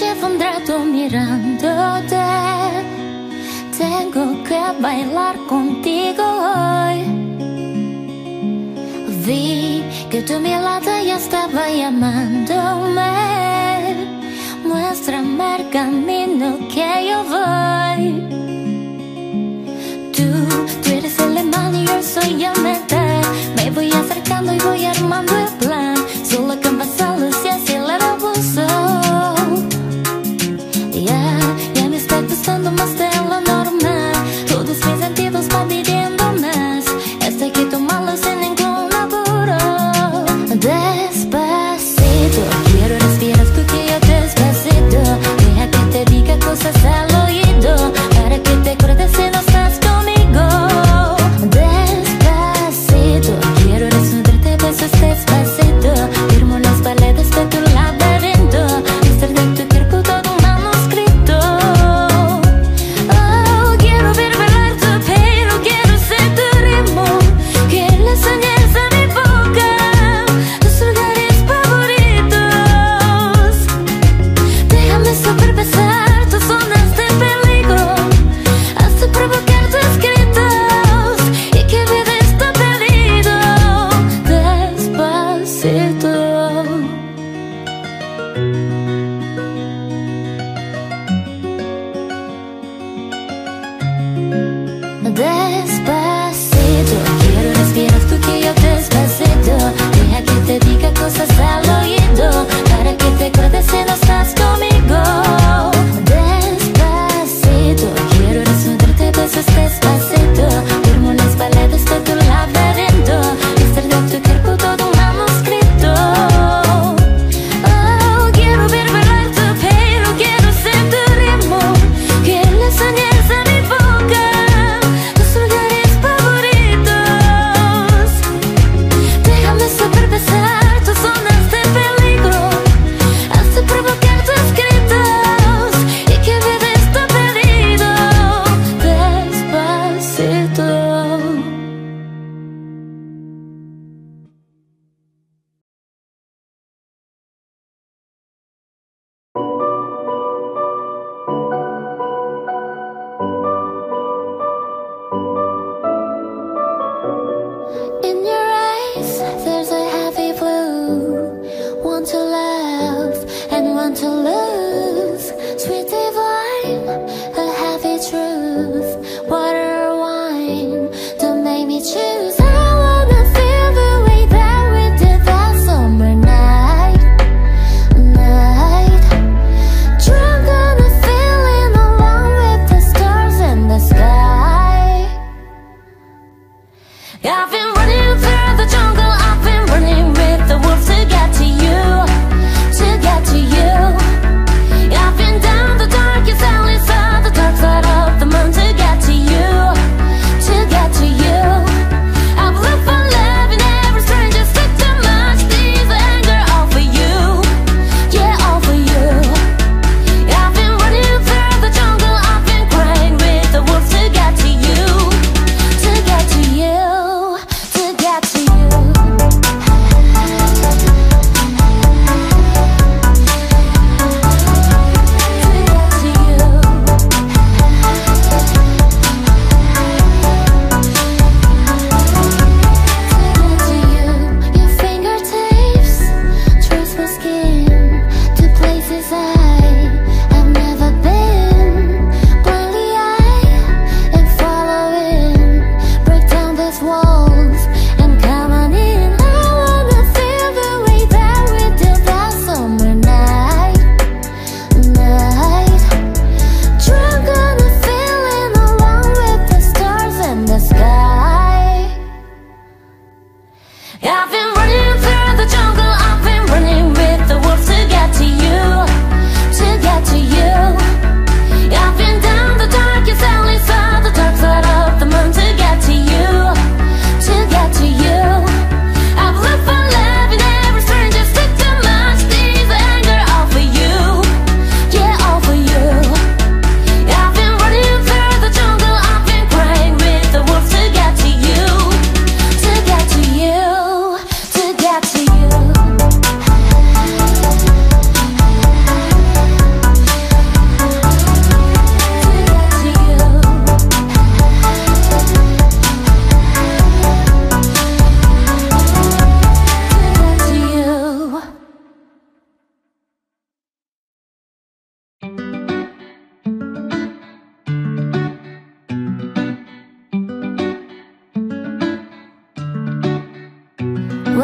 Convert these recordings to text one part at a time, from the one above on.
llevo un rato mirándote. Tengo que bailar contigo hoy. Vi que tu mirada ya estaba llamándome. Muéstrame el camino que yo voy. Tú, tú eres el alemán y yo soy el metal. Me voy acercando y voy armando el left Despacito. Quiero respirar tu que yo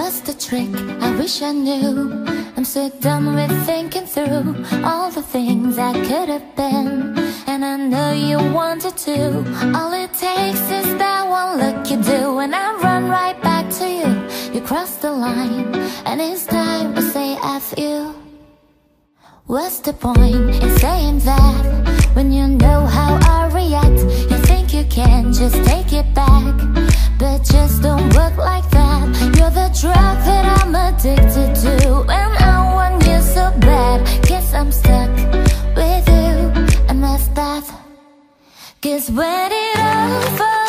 What's the trick? I wish I knew. I'm so done with thinking through all the things I could have been. And I know you wanted to. All it takes is that one look you do, and I run right back to you. You cross the line, and it's time to say F you. What's the point in saying that when you know how I react? You think you can just take it back, but just don't work like that. You're the drug that I'm addicted to, and I want you so bad. Guess I'm stuck with you, and that's that. Cause when it all falls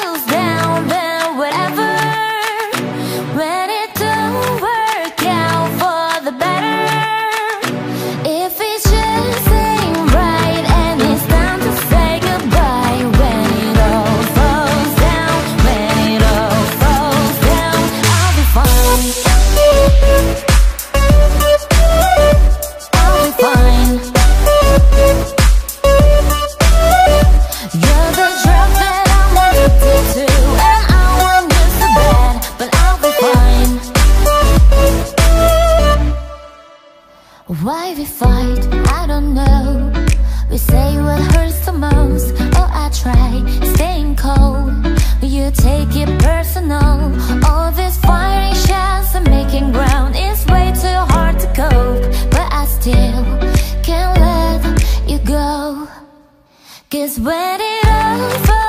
when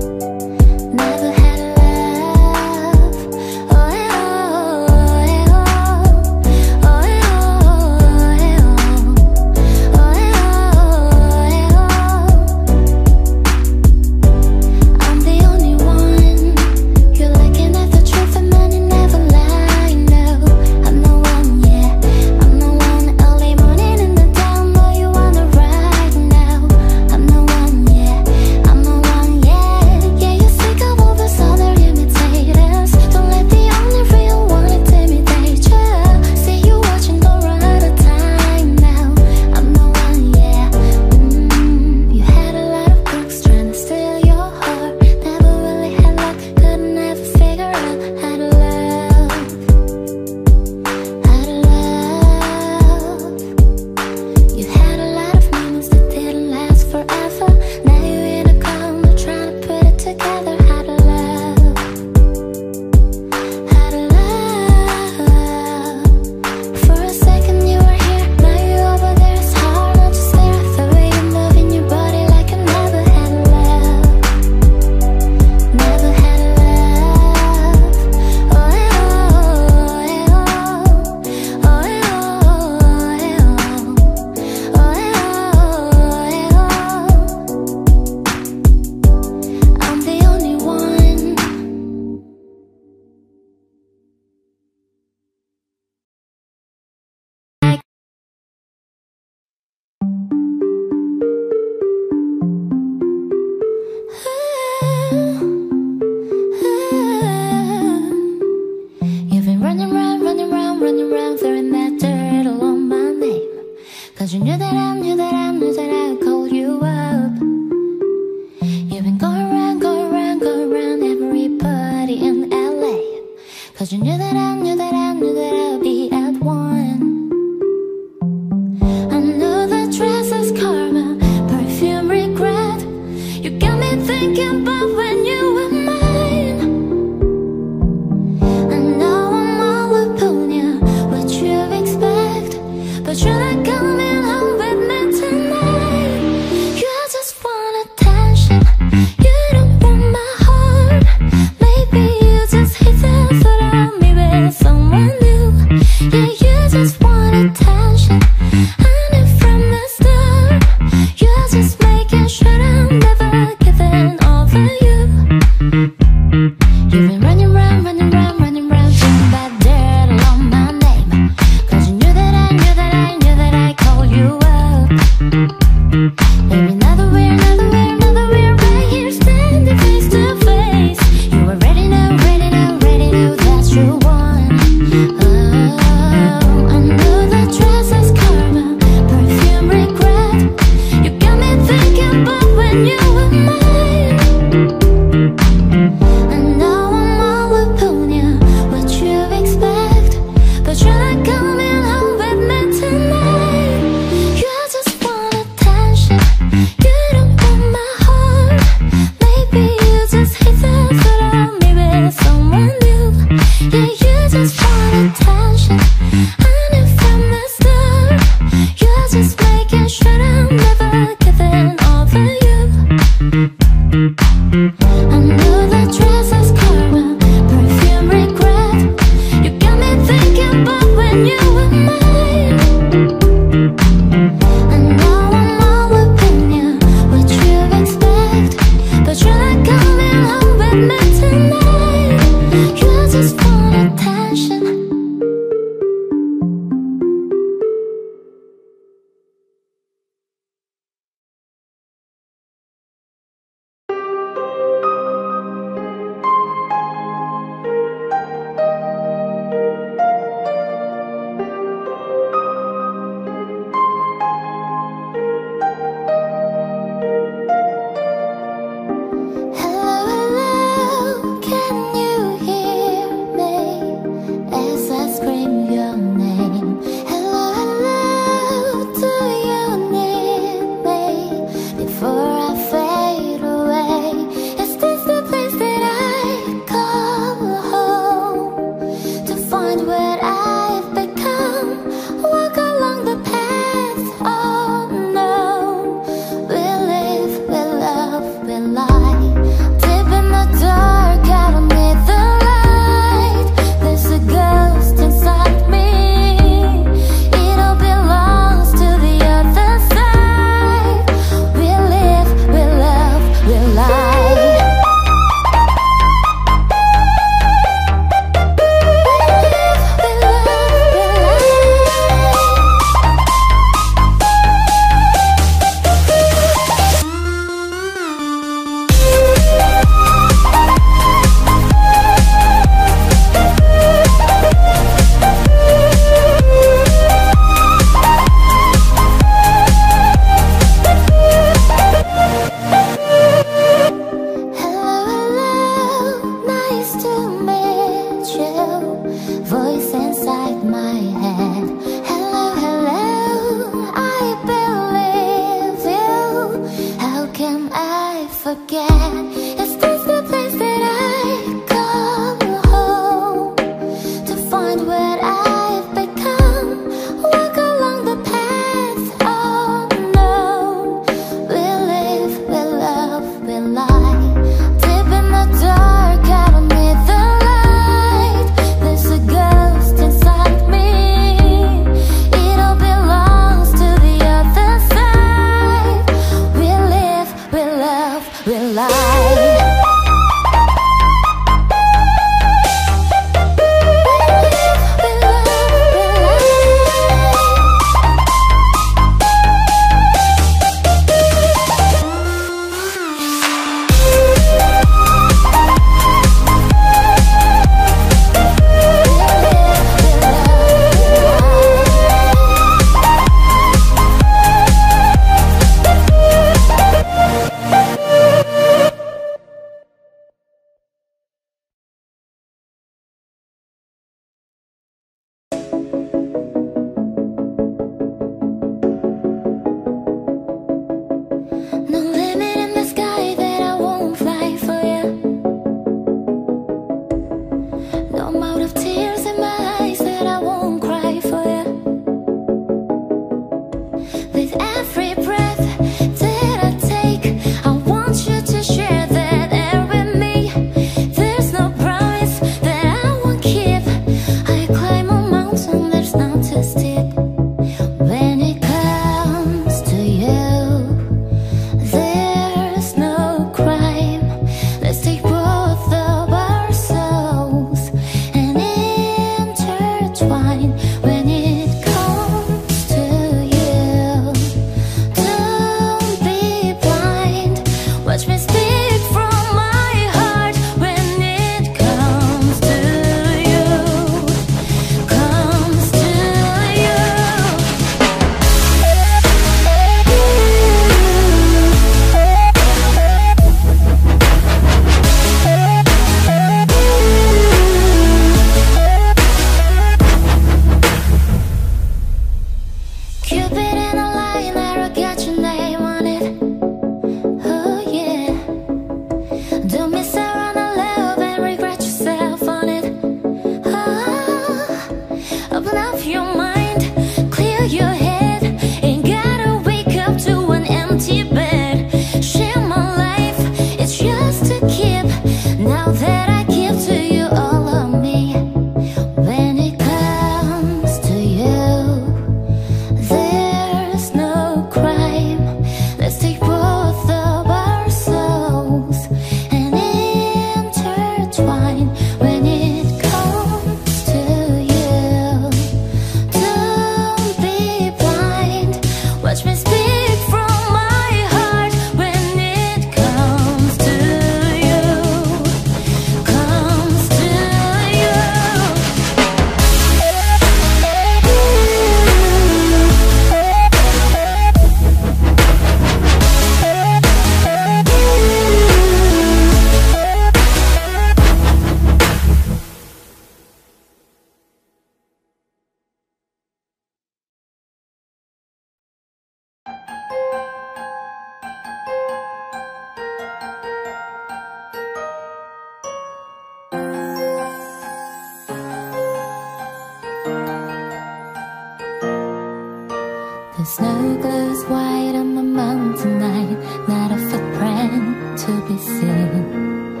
The snow glows white on the mountain night, not a footprint to be seen.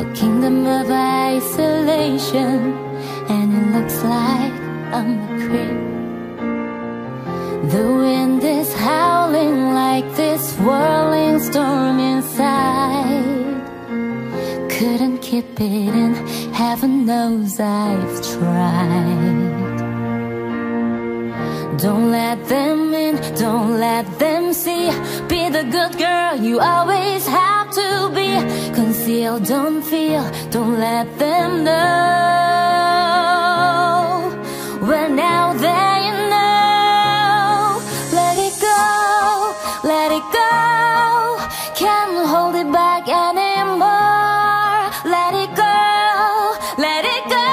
A kingdom of isolation, and it looks like I'm a creep. The wind is howling like this whirling storm inside. Couldn't keep it in, heaven knows I've tried. Don't let them in, don't let them see. Be the good girl you always have to be. Conceal, don't feel, don't let them know. Well now they know. Let it go, let it go. Can't hold it back anymore. Let it go, let it go.